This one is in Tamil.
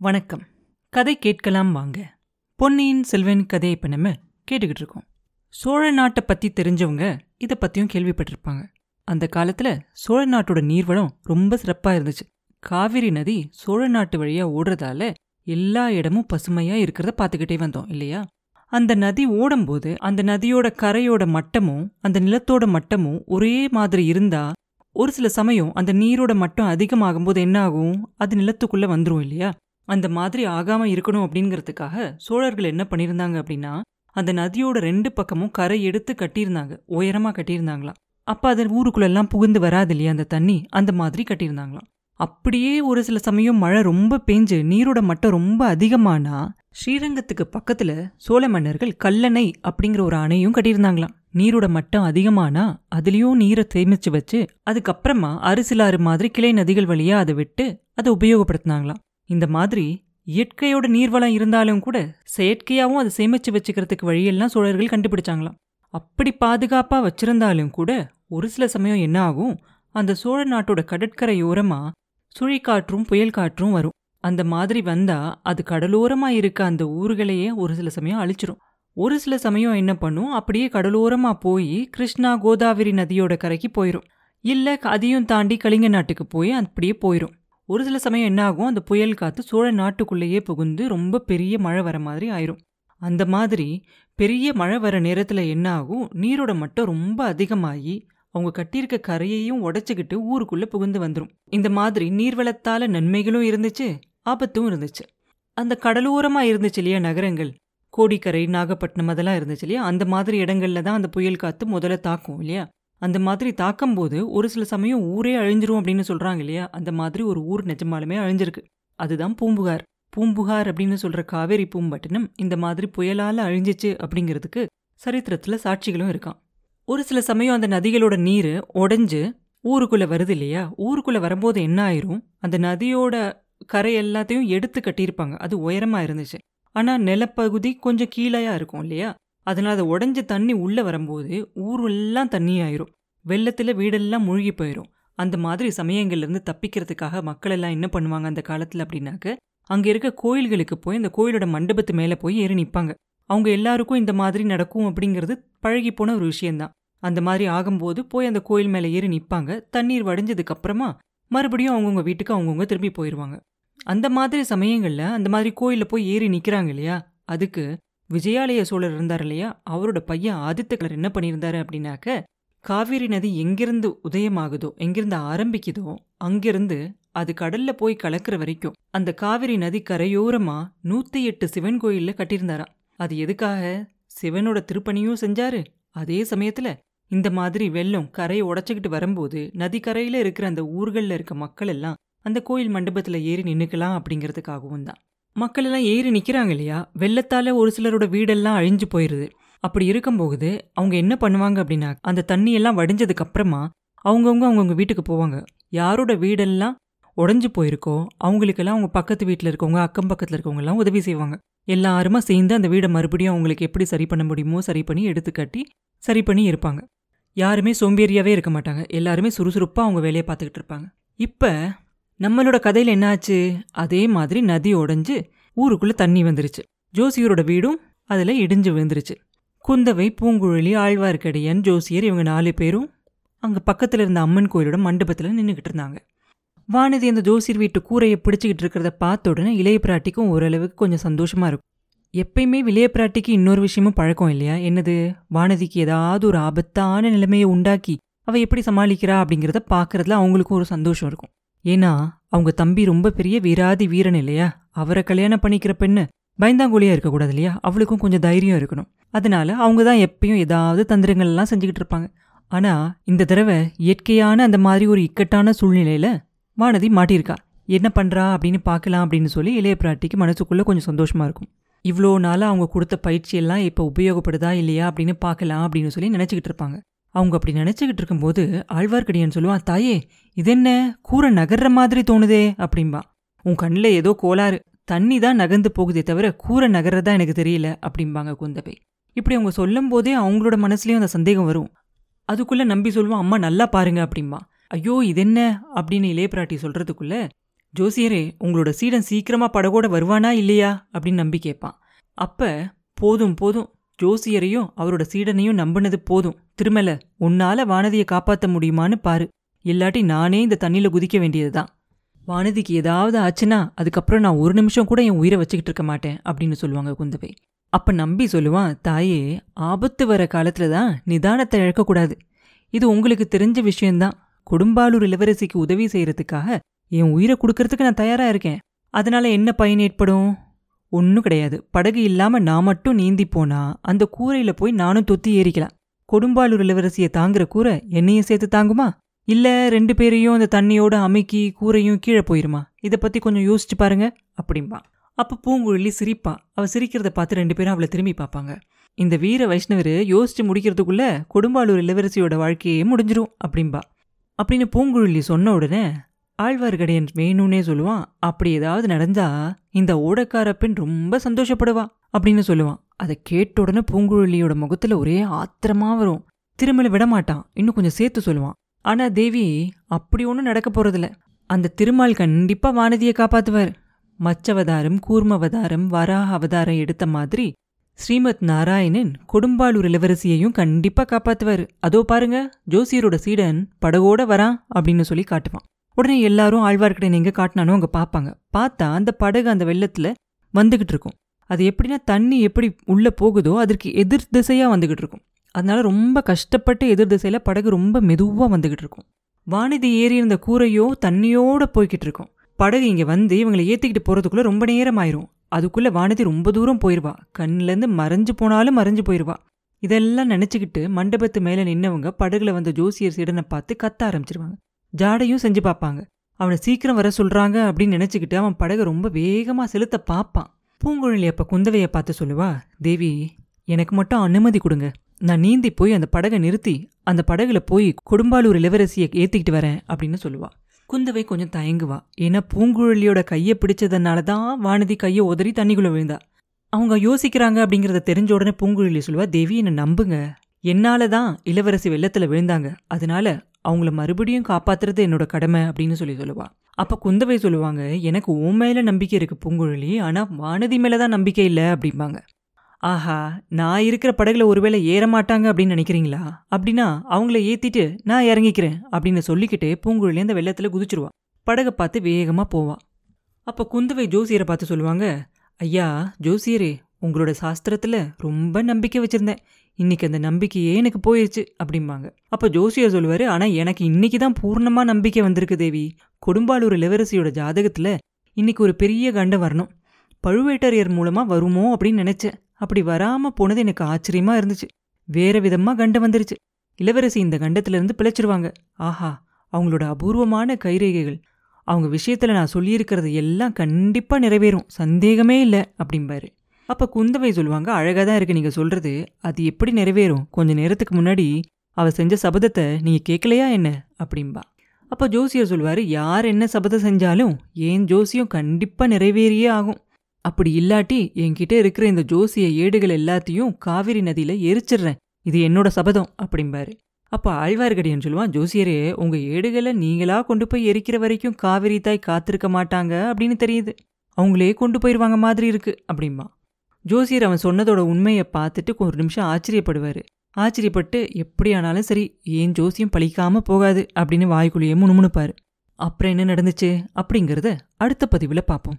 வணக்கம். கதை கேட்கலாம் வாங்க. பொன்னியின் செல்வன் கதை இப்போ நம்ம கேட்டுக்கிட்டு இருக்கோம். சோழ நாட்டை பற்றி தெரிஞ்சவங்க இதை பற்றியும் கேள்விப்பட்டிருப்பாங்க. அந்த காலத்தில் சோழ நாட்டோட நீர்வளம் ரொம்ப சிறப்பாக இருந்துச்சு. காவிரி நதி சோழ நாட்டு வழியாக ஓடுறதால எல்லா இடமும் பசுமையாக இருக்கிறத பார்த்துக்கிட்டே வந்தோம் இல்லையா? அந்த நதி ஓடும்போது அந்த நதியோட கரையோட மட்டமும் அந்த நிலத்தோட மட்டமும் ஒரே மாதிரி இருந்தா ஒரு சில சமயம் அந்த நீரோட மட்டம் அதிகமாகும்போது என்ன ஆகும்? அது நிலத்துக்குள்ள வந்துரும் இல்லையா? அந்த மாதிரி ஆகாமல் இருக்கணும் அப்படிங்கிறதுக்காக சோழர்கள் என்ன பண்ணியிருந்தாங்க அப்படின்னா அந்த நதியோட ரெண்டு பக்கமும் கரை எடுத்து கட்டியிருந்தாங்க. உயரமா கட்டியிருந்தாங்களாம். அப்ப அது ஊருக்குள்ளெல்லாம் புகுந்து வராது இல்லையா அந்த தண்ணி? அந்த மாதிரி கட்டியிருந்தாங்களாம். அப்படியே ஒரு சில சமயம் மழை ரொம்ப பெஞ்சு நீரோட மட்டம் ரொம்ப அதிகமானா ஸ்ரீரங்கத்துக்கு பக்கத்துல சோழ மன்னர்கள் கல்லணை அப்படிங்கிற ஒரு அணையும் கட்டியிருந்தாங்களாம். நீரோட மட்டம் அதிகமானா அதுலயும் நீரை சேமிச்சு வச்சு அதுக்கப்புறமா அரிசிலாறு மாதிரி கிளை நதிகள் வழியா அதை விட்டு அதை உபயோகப்படுத்தினாங்களாம். இந்த மாதிரி இயற்கையோட நீர்வளம் இருந்தாலும் கூட செயற்கையாகவும் அதை சேமிச்சு வச்சுக்கிறதுக்கு வழியெல்லாம் சோழர்கள் கண்டுபிடிச்சாங்களாம். அப்படி பாதுகாப்பா வச்சிருந்தாலும் கூட ஒரு சில சமயம் என்ன ஆகும்? அந்த சோழ நாட்டோட கடற்கரையோரமா சுழிக்காற்றும் புயல் காற்றும் வரும். அந்த மாதிரி வந்தா அது கடலோரமா இருக்க அந்த ஊர்களையே ஒரு சில சமயம் அழிச்சிரும். ஒரு சில சமயம் என்ன பண்ணும்? அப்படியே கடலோரமா போய் கிருஷ்ணா கோதாவரி நதியோட கரைக்கு போயிரும். இல்லை அதையும் தாண்டி கலிங்க நாட்டுக்கு போய் அப்படியே போயிடும் ஒரு சில சமயம் என்ன ஆகும் அந்த புயல் காத்து சோழ நாட்டுக்குள்ளேயே புகுந்து ரொம்ப பெரிய மழை வர மாதிரி ஆயிரும். அந்த மாதிரி பெரிய மழை வர நேரத்தில் என்ன ஆகும் நீரோட மட்டம் ரொம்ப அதிகமாகி அவங்க கட்டியிருக்க கரையையும் உடச்சிக்கிட்டு ஊருக்குள்ளே புகுந்து வந்துடும் இந்த மாதிரி நீர்வளத்தால் நன்மைகளும் இருந்துச்சு ஆபத்தும் இருந்துச்சு. அந்த கடலோரமாக இருந்துச்சு இல்லையா நகரங்கள்? கோடிக்கரை நாகப்பட்டினம் அதெல்லாம் இருந்துச்சு இல்லையா? அந்த மாதிரி இடங்கள்ல தான் அந்த புயல் காற்று முதல்ல தாக்கும் இல்லையா? அந்த மாதிரி தாக்கும் போது ஒரு சில சமயம் ஊரே அழிஞ்சிரும் அப்படின்னு சொல்றாங்க இல்லையா? அந்த மாதிரி ஒரு ஊர் நிஜமாலுமே அழிஞ்சிருக்கு. அதுதான் பூம்புகார். பூம்புகார் அப்படின்னு சொல்ற காவேரி பூம்பட்டினம் இந்த மாதிரி புயலால அழிஞ்சிச்சு அப்படிங்கிறதுக்கு சரித்திரத்துல சாட்சிகளும் இருக்கான் ஒரு சில சமயம் அந்த நதிகளோட நீர் உடஞ்சு ஊருக்குள்ள வருது இல்லையா? ஊருக்குள்ள வரும்போது என்ன ஆயிரும்? அந்த நதியோட கரை எல்லாத்தையும் எடுத்து கட்டியிருப்பாங்க. அது உயரமா இருந்துச்சு. ஆனா நிலப்பகுதி கொஞ்சம் கீழாயா இருக்கும் இல்லையா? அதனால அதை உடஞ்ச தண்ணி உள்ள வரும்போது ஊரெல்லாம் தண்ணி ஆயிரும். வெள்ளத்தில் வீடெல்லாம் மூழ்கி போயிடும் அந்த மாதிரி சமயங்கள்லேருந்து தப்பிக்கிறதுக்காக மக்கள் எல்லாம் என்ன பண்ணுவாங்க அந்த காலத்தில் அப்படின்னாக்க அங்கே இருக்க கோயில்களுக்கு போய் அந்த கோயிலோட மண்டபத்து மேலே போய் ஏறி நிற்பாங்க அவங்க எல்லாருக்கும் இந்த மாதிரி நடக்கும் அப்படிங்கிறது பழகி போன ஒரு விஷயந்தான் அந்த மாதிரி ஆகும்போது போய் அந்த கோயில் மேலே ஏறி நிற்பாங்க தண்ணீர் வடிஞ்சதுக்கு அப்புறமா மறுபடியும் அவங்கவுங்க வீட்டுக்கு அவங்கவுங்க திரும்பி போயிடுவாங்க அந்த மாதிரி சமயங்களில் அந்த மாதிரி கோயிலில் போய் ஏறி நிற்கிறாங்க இல்லையா? அதுக்கு விஜயாலய சோழர் இருந்தார் இல்லையா? அவரோட பையன் ஆதித்த கலர் என்ன பண்ணியிருந்தாரு அப்படின்னாக்க காவிரி நதி எங்கிருந்து உதயமாகுதோ எங்கிருந்து ஆரம்பிக்குதோ அங்கிருந்து அது கடல்ல போய் கலக்கிற வரைக்கும் அந்த காவிரி நதி கரையோரமா நூத்தி எட்டு சிவன் கோயில்ல கட்டியிருந்தாராம். அது எதுக்காக? சிவனோட திருப்பணியும் செஞ்சாரு. அதே சமயத்துல இந்த மாதிரி வெள்ளம் கரையை உடச்சிக்கிட்டு வரும்போது நதிக்கரையில இருக்கிற அந்த ஊர்கள்ல இருக்க மக்கள் எல்லாம் அந்த கோயில் மண்டபத்துல ஏறி நின்னுக்கலாம் அப்படிங்கிறதுக்காகவும் தான். மக்கள் எல்லாம் ஏறி நிக்கிறாங்க இல்லையா? வெள்ளத்தால ஒரு சிலரோட வீடெல்லாம் அழிஞ்சு போயிருது. அப்படி இருக்கும்போது அவங்க என்ன பண்ணுவாங்க அப்படின்னா அந்த தண்ணி எல்லாம் வடிஞ்சதுக்கு அப்புறமா அவங்கவுங்க அவங்கவுங்க வீட்டுக்கு போவாங்க. யாரோட வீடெல்லாம் உடஞ்சு போயிருக்கோ அவங்களுக்கெல்லாம் அவங்க பக்கத்து வீட்டில் இருக்கவங்க அக்கம் பக்கத்தில் இருக்கவங்கெல்லாம் உதவி செய்வாங்க. எல்லாருமா சேர்ந்து அந்த வீடை மறுபடியும் அவங்களுக்கு எப்படி சரி பண்ண முடியுமோ சரி பண்ணி எடுத்து கட்டி சரி பண்ணி இருப்பாங்க. யாருமே சோம்பேறியாவே இருக்க மாட்டாங்க. எல்லாருமே சுறுசுறுப்பாக அவங்க வேலையை பார்த்துக்கிட்டு இருப்பாங்க. இப்போ நம்மளோட கதையில் என்னாச்சு அதே மாதிரி நதி உடஞ்சி ஊருக்குள்ளே தண்ணி வந்துருச்சு. ஜோசியரோட வீடும் அதில் இடிஞ்சு விழுந்துருச்சு. குந்தவை பூங்குழலி ஆழ்வார்க்கடியன் ஜோசியர் இவங்க நாலு பேரும் அங்கே பக்கத்தில் இருந்த அம்மன் கோயிலோட மண்டபத்தில் நின்றுக்கிட்டு இருந்தாங்க. வானதி அந்த ஜோசியர் வீட்டு கூரையை பிடிச்சிக்கிட்டு இருக்கிறத பார்த்த உடனே இளைய பிராட்டிக்கும் ஓரளவுக்கு கொஞ்சம் சந்தோஷமாக இருக்கும். எப்பயுமே இளைய பிராட்டிக்கு இன்னொரு விஷயமும் பழக்கம் இல்லையா? என்னது? வானதிக்கு ஏதாவது ஒரு ஆபத்தான நிலைமையை உண்டாக்கி அவள் எப்படி சமாளிக்கிறா அப்படிங்கிறத பார்க்கறதுல அவங்களுக்கும் ஒரு சந்தோஷம் இருக்கும். ஏன்னா அவங்க தம்பி ரொம்ப பெரிய வீராதி வீரன் இல்லையா? அவரை கல்யாணம் பண்ணிக்கிற பெண்ணு பயந்தாங்கோலியா இருக்கக்கூடாது இல்லையா அவளுக்கும் கொஞ்சம் தைரியம் இருக்கணும். அதனால அவங்க தான் எப்பயும் ஏதாவது தந்திரங்கள் எல்லாம் செஞ்சுக்கிட்டு இருப்பாங்க. ஆனா இந்த தடவை இயற்கையான அந்த மாதிரி ஒரு இக்கட்டான சூழ்நிலையில வானதி மாட்டியிருக்கா. என்ன பண்றா அப்படின்னு பார்க்கலாம் அப்படின்னு சொல்லி இளைய பிராட்டிக்கு மனசுக்குள்ள கொஞ்சம் சந்தோஷமா இருக்கும். இவ்வளோ நாளாக அவங்க கொடுத்த பயிற்சியெல்லாம் இப்போ உபயோகப்படுதா இல்லையா அப்படின்னு பார்க்கலாம் அப்படின்னு சொல்லி நினச்சிக்கிட்டு இருப்பாங்க. அவங்க அப்படி நினச்சிக்கிட்டு இருக்கும்போது ஆழ்வார்க்கடியான்னு சொல்லுவான் தாயே இது என்ன? கூரை நகர்ற மாதிரி தோணுதே அப்படின்பா உன் கண்ணில் ஏதோ கோளாறு. தண்ணி தான் நகர்ந்து போகுதே தவிர கூரை நகர்றதா எனக்கு தெரியல அப்படிம்பாங்க குந்தவை. இப்படி அவங்க சொல்லும் போதே அவங்களோட மனசுலயும் அந்த சந்தேகம் வரும். அதுக்குள்ள நம்பி சொல்லுவான் அம்மா நல்லா பாருங்க அப்படிம்பா. ஐயோ இது என்ன அப்படின்னு இளைய பிராட்டி சொல்றதுக்குள்ள ஜோசியரே உங்களோட சீடன் சீக்கிரமா படகோட வருவானா இல்லையா? அப்படின்னு நம்பி கேட்பான். அப்ப போதும் போதும். ஜோசியரையும் அவரோட சீடனையும் நம்பினது போதும். திருமல உன்னால வானதியை காப்பாற்ற முடியுமான்னு பாரு. இல்லாட்டி நானே இந்த தண்ணியில குதிக்க வேண்டியதுதான். வானதிக்கு ஏதாவது ஆச்சுன்னா அதுக்கப்புறம் நான் ஒரு நிமிஷம் கூட என் உயிரை வச்சுக்கிட்டு இருக்க மாட்டேன் அப்படின்னு சொல்லுவாங்க குந்தவை. அப்ப நம்பி சொல்லுவான் தாயே ஆபத்து வர காலத்துல தான் நிதானத்தை இழக்கக்கூடாது. இது உங்களுக்கு தெரிஞ்ச விஷயம்தான். கொடும்பாலூர் இளவரசிக்கு உதவி செய்யறதுக்காக என் உயிரை கொடுக்கறதுக்கு நான் தயாரா இருக்கேன். அதனால என்ன பயன் ஏற்படும்? ஒன்றும் கிடையாது. படகு இல்லாம நான் மட்டும் நீந்தி போனால் அந்த கூரையில போய் நானும் தொத்தி ஏறிக்கலாம். கொடும்பாலூர் இளவரசியை தாங்குற கூரை என்னையும் சேர்த்து தாங்குமா? இல்ல ரெண்டு பேரையும் அந்த தண்ணியோட அமைக்கி கூரையும் கீழே போயிருமா? இதை பத்தி கொஞ்சம் யோசிச்சு பாருங்க அப்படிம்பா. அப்ப பூங்குழலி சிரிப்பா. அவ சிரிக்கிறத பார்த்து ரெண்டு பேரும் அவளை திரும்பி பார்ப்பாங்க. இந்த வீர வைஷ்ணவர் யோசிச்சு முடிக்கிறதுக்குள்ள கொடும்பாலூர் இளவரசியோட வாழ்க்கையே முடிஞ்சிரும் அப்படிம்பா. அப்படின்னு பூங்குழலி சொன்ன உடனே ஆழ்வார்க்கடியன் வேணும்னே சொல்லுவான். அப்படி ஏதாவது நடந்தா இந்த ஓடக்கார பெண் ரொம்ப சந்தோஷப்படுவா அப்படின்னு சொல்லுவான். அதை கேட்ட உடனே பூங்குழலியோட முகத்துல ஒரே ஆத்திரமா வரும். திருமலை விட மாட்டான் இன்னும் கொஞ்சம் சேர்த்து சொல்லுவான். ஆனா தேவி அப்படி ஒன்றும் நடக்க போறதில்ல. அந்த திருமால் கண்டிப்பா வானதியை காப்பாத்துவார். மச்சவதாரம் கூர்மவதாரம் வராக அவதாரம் எடுத்த மாதிரி ஸ்ரீமத் நாராயணன் கொடும்பாளூர் இளவரசியையும் கண்டிப்பா காப்பாத்துவாரு. அதோ பாருங்க ஜோசியரோட சீடன் படகோட வரான் அப்படின்னு சொல்லி காட்டுவான். உடனே எல்லாரும் ஆழ்வார்க்கடையன் எங்க காட்டினானோ அங்க பார்ப்பாங்க. பார்த்தா அந்த படகு அந்த வெள்ளத்துல வந்துகிட்டு இருக்கும். அது எப்படின்னா தண்ணி எப்படி உள்ள போகுதோ அதற்கு எதிர் திசையா வந்துகிட்டு இருக்கும். அதனால ரொம்ப கஷ்டப்பட்டு எதிர் திசையில் படகு ரொம்ப மெதுவாக வந்துக்கிட்டு இருக்கும். வானதி ஏறி இருந்த கூரையோ தண்ணியோடு போய்கிட்டு இருக்கும். படகு இங்கே வந்து இவங்களை ஏற்றிக்கிட்டு போகிறதுக்குள்ளே ரொம்ப நேரம் ஆயிரும் அதுக்குள்ளே வானதி ரொம்ப தூரம் போயிடுவா கண்ணிலேருந்து மறைஞ்சு போனாலும் மறைஞ்சு போயிடுவா இதெல்லாம் நினச்சிக்கிட்டு மண்டபத்து மேலே நின்னவங்க படகுல வந்த ஜோசியர் சீடனை பார்த்து கத்த ஆரம்பிச்சிருவாங்க. ஜாடையும் செஞ்சு பார்ப்பாங்க. அவனை சீக்கிரம் வர சொல்கிறாங்க அப்படின்னு நினச்சிக்கிட்டு அவன் படகை ரொம்ப வேகமாக செலுத்த பார்ப்பான். பூங்குழலி அப்போ குந்தவையை பார்த்து சொல்லுவா தேவி எனக்கு மட்டும் அனுமதி கொடுங்க. நான் நீந்தி போய் அந்த படகை நிறுத்தி அந்த படகுல போய் கொடும்பாலூர் இளவரசியை ஏற்றிக்கிட்டு வரேன் அப்படின்னு சொல்லுவா. குந்தவை கொஞ்சம் தயங்குவா. ஏன்னா பூங்குழலியோட கையை பிடிச்சதுனால தான் வானதி கையை உதறி தண்ணிக்குள்ள விழுந்தா. அவங்க யோசிக்கிறாங்க அப்படிங்கிறத தெரிஞ்ச உடனே பூங்குழலி சொல்லுவா தேவி என்னை நம்புங்க. என்னால தான் இளவரசி வெள்ளத்தில் விழுந்தாங்க. அதனால அவங்கள மறுபடியும் காப்பாத்துறது என்னோட கடமை அப்படின்னு சொல்லி சொல்லுவா. அப்போ குந்தவை சொல்லுவாங்க எனக்கு உன் மேலே நம்பிக்கை இருக்குது பூங்குழலி. ஆனால் வானதி மேலே தான் நம்பிக்கை இல்லை அப்படிம்பாங்க. ஆஹா நான் இருக்கிற படகுல ஒருவேளை ஏற மாட்டாங்க அப்படின்னு நினைக்கிறீங்களா? அப்படின்னா அவங்கள ஏத்திட்டு நான் இறங்கிக்கிறேன் அப்படின்னு சொல்லிக்கிட்டே பூங்குழலி அந்த வெள்ளத்துல குதிச்சிருவா. படகை பார்த்து வேகமா போவா. அப்ப குந்தவை ஜோசியரை பார்த்து சொல்லுவாங்க ஐயா ஜோசியரே உங்களோட சாஸ்திரத்துல ரொம்ப நம்பிக்கை வச்சிருந்தேன். இன்னைக்கு அந்த நம்பிக்கையே எனக்கு போயிருச்சு அப்படிம்பாங்க. அப்ப ஜோசியர் சொல்லுவாரு ஆனா எனக்கு இன்னைக்கு தான் பூர்ணமா நம்பிக்கை வந்திருக்கு தேவி. கொடும்பாலூர் இளவரசியோட ஜாதகத்துல இன்னைக்கு ஒரு பெரிய கண்டம் வரணும். பழுவேட்டரையர் மூலமா வருமோ அப்படின்னு நினைச்சேன். அப்படி வராம போனது எனக்கு ஆச்சரியமா இருந்துச்சு. வேற விதமா கண்டம் வந்துருச்சு. இளவரசி இந்த கண்டத்திலிருந்து பிழைச்சிருவாங்க. ஆஹா அவங்களோட அபூர்வமான கைரேகைகள். அவங்க விஷயத்துல நான் சொல்லியிருக்கிறது எல்லாம் கண்டிப்பா நிறைவேறும். சந்தேகமே இல்லை அப்படிம்பாரு. அப்ப குந்தவை சொல்லுவாங்க அழகா தான் இருக்கு நீங்க சொல்றது. அது எப்படி நிறைவேறும்? கொஞ்ச நேரத்துக்கு முன்னாடி அவ செஞ்ச சபதத்தை நீங்க கேட்கலையா என்ன? அப்படிம்பா. அப்போ ஜோசியர் சொல்லுவாரு யார் என்ன சபதம் செஞ்சாலும் ஏன் ஜோசியம் கண்டிப்பா நிறைவேறியே ஆகும். அப்படி இல்லாட்டி என்கிட்ட இருக்கிற இந்த ஜோசிய ஏடுகள் எல்லாத்தையும் காவிரி நதியில எரிச்சிடுறேன். இது என்னோட சபதம் அப்படிம்பாரு. அப்போ ஆழ்வார்க்கடியான் சொல்லுவான் ஜோசியரே உங்க ஏடுகளை நீங்களா கொண்டு போய் எரிக்கிற வரைக்கும் காவிரி தாய் காத்திருக்க மாட்டாங்க அப்படின்னு தெரியுது. அவங்களே கொண்டு போயிருவாங்க மாதிரி இருக்கு அப்படிம்பா. ஜோசியர் அவன் சொன்னதோட உண்மையை பார்த்துட்டு ஒரு நிமிஷம் ஆச்சரியப்படுவாரு. ஆச்சரியப்பட்டு எப்படியானாலும் சரி ஏன் ஜோசியம் பழிக்காம போகாது? அப்படின்னு வாய்க்குள்ளேயே முணுமுணுப்பாரு. அப்புறம் என்ன நடந்துச்சு? அப்படிங்கறத அடுத்த பதிவுல பார்ப்போம்.